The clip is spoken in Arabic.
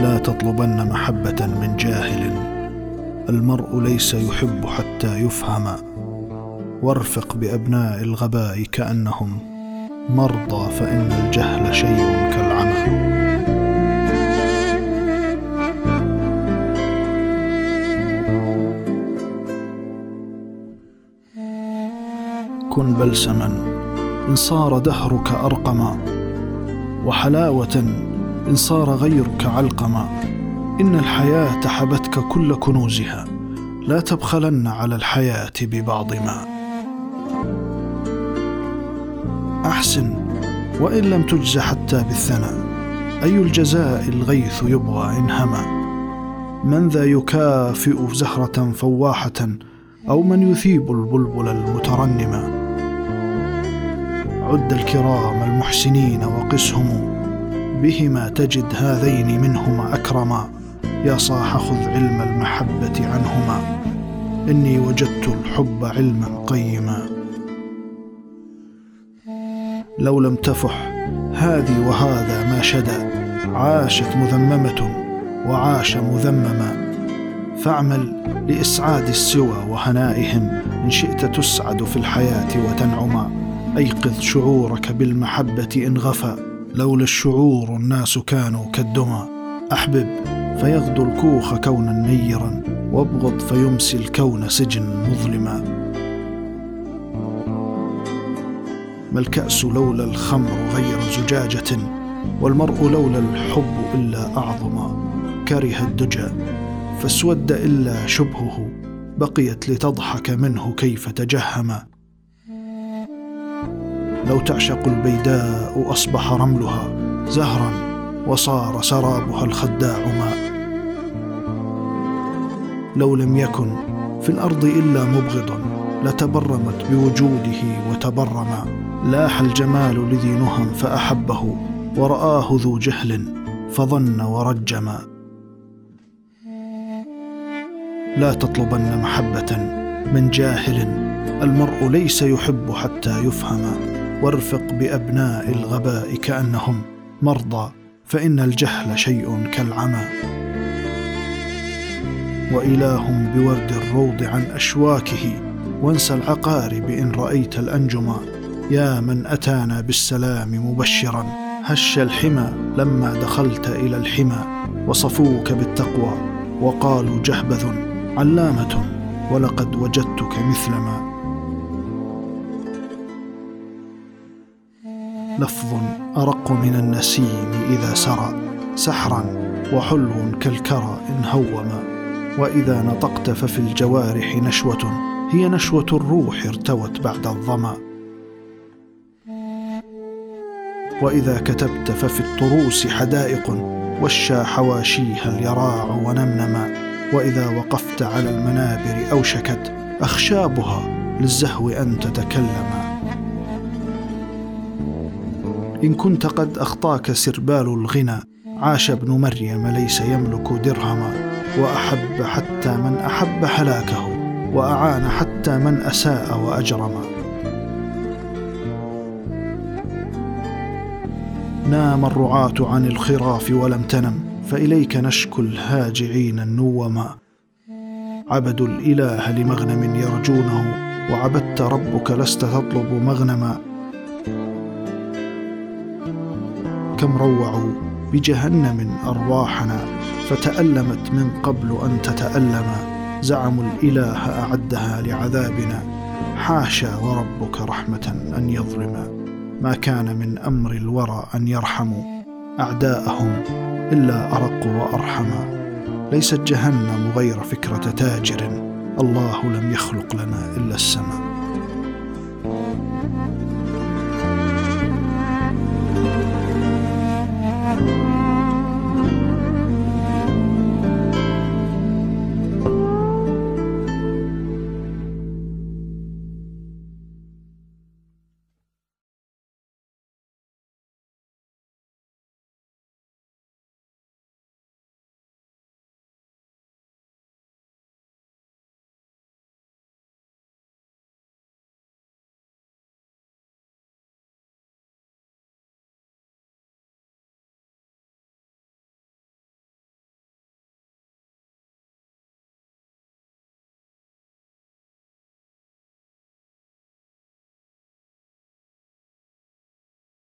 لا تطلبن محبة من جاهل. المرء ليس يحب حتى يفهم. وارفق بأبناء الغباء كأنهم. مرضى فإن الجهل شيء كالعمى. كن بلسما. إن صار دهرك أرقما. وحلاوة إن صار غيرك علقما. إن الحياة حبتك كل كنوزها. لا تبخلن على الحياة ببعض ما. أحسن وإن لم تجز حتى بالثناء. أي الجزاء الغيث يبغى إن هما؟ من ذا يكافئ زهرة فواحة أو من يثيب البلبل المترنما؟ عد الكرام المحسنين وقسهم. بهما تجد هذين منهما أكرما. يا صاح خذ علم المحبة عنهما. إني وجدت الحب علما قيما. لو لم تفح هذه وهذا ما شدأ عاشت مذممة وعاش مذمما. فاعمل لإسعاد السوى وهنائهم إن شئت تسعد في الحياة وتنعما. أيقظ شعورك بالمحبة إن غفى لولا الشعور الناس كانوا كالدمى. أحبب فيغدو الكوخ كونا نيرا وابغض فيمسي الكون سجن مظلما. ما الكأس لولا الخمر غير زجاجة والمرء لولا الحب إلا أعظما. كره الدجى فاسود إلا شبهه بقيت لتضحك منه كيف تجهما لو تعشق البيداء أصبح رملها زهرا وصار سرابها الخداع ماء. لو لم يكن في الأرض إلا مبغضا لتبرمت بوجوده وتبرما لاح الجمال لذي نهى فأحبه ورآه ذو جهل فظن ورجما لا تطلبن محبة من جاهل المرء ليس يحب حتى يفهم. وارفق بأبناء الغباء كأنهم مرضى فإن الجهل شيء كالعمى. وإله بورد الروض عن أشواكه وانسى العقارب إن رأيت الأنجما يا من أتانا بالسلام مبشرا هش الحمى لما دخلت إلى الحمى. وصفوك بالتقوى وقالوا جهبذ علامة ولقد وجدتك مثلما. لفظ أرق من النسيم إذا سرى سحرا وحلو كالكرى إن هوما. وإذا نطقت ففي الجوارح نشوة هي نشوة الروح ارتوت بعد الظما. وإذا كتبت ففي الطروس حدائق وشى حواشيها اليراع ونمنما وإذا وقفت على المنابر أوشكت أخشابها للزهو أن تتكلما. إن كنت قد أخطاك سربال الغنى عاش ابن مريم ليس يملك درهما وأحب حتى من أحب هلاكه وأعان حتى من أساء وأجرما. نام الرعاة عن الخراف ولم تنم فإليك نشكو الهاجعين النوما. عبدوا الإله لمغنم يرجونه وعبدت ربك لست تطلب مغنما. كم روعوا بجهنم أرواحنا فتألمت من قبل أن تتألم. زعموا الإله أعدها لعذابنا. حاشا وربك رحمة أن يظلم. ما كان من أمر الورى أن يرحموا أعداءهم إلا أرق وأرحما ليست جهنم غير فكرة تاجر. الله لم يخلق لنا إلا السماء.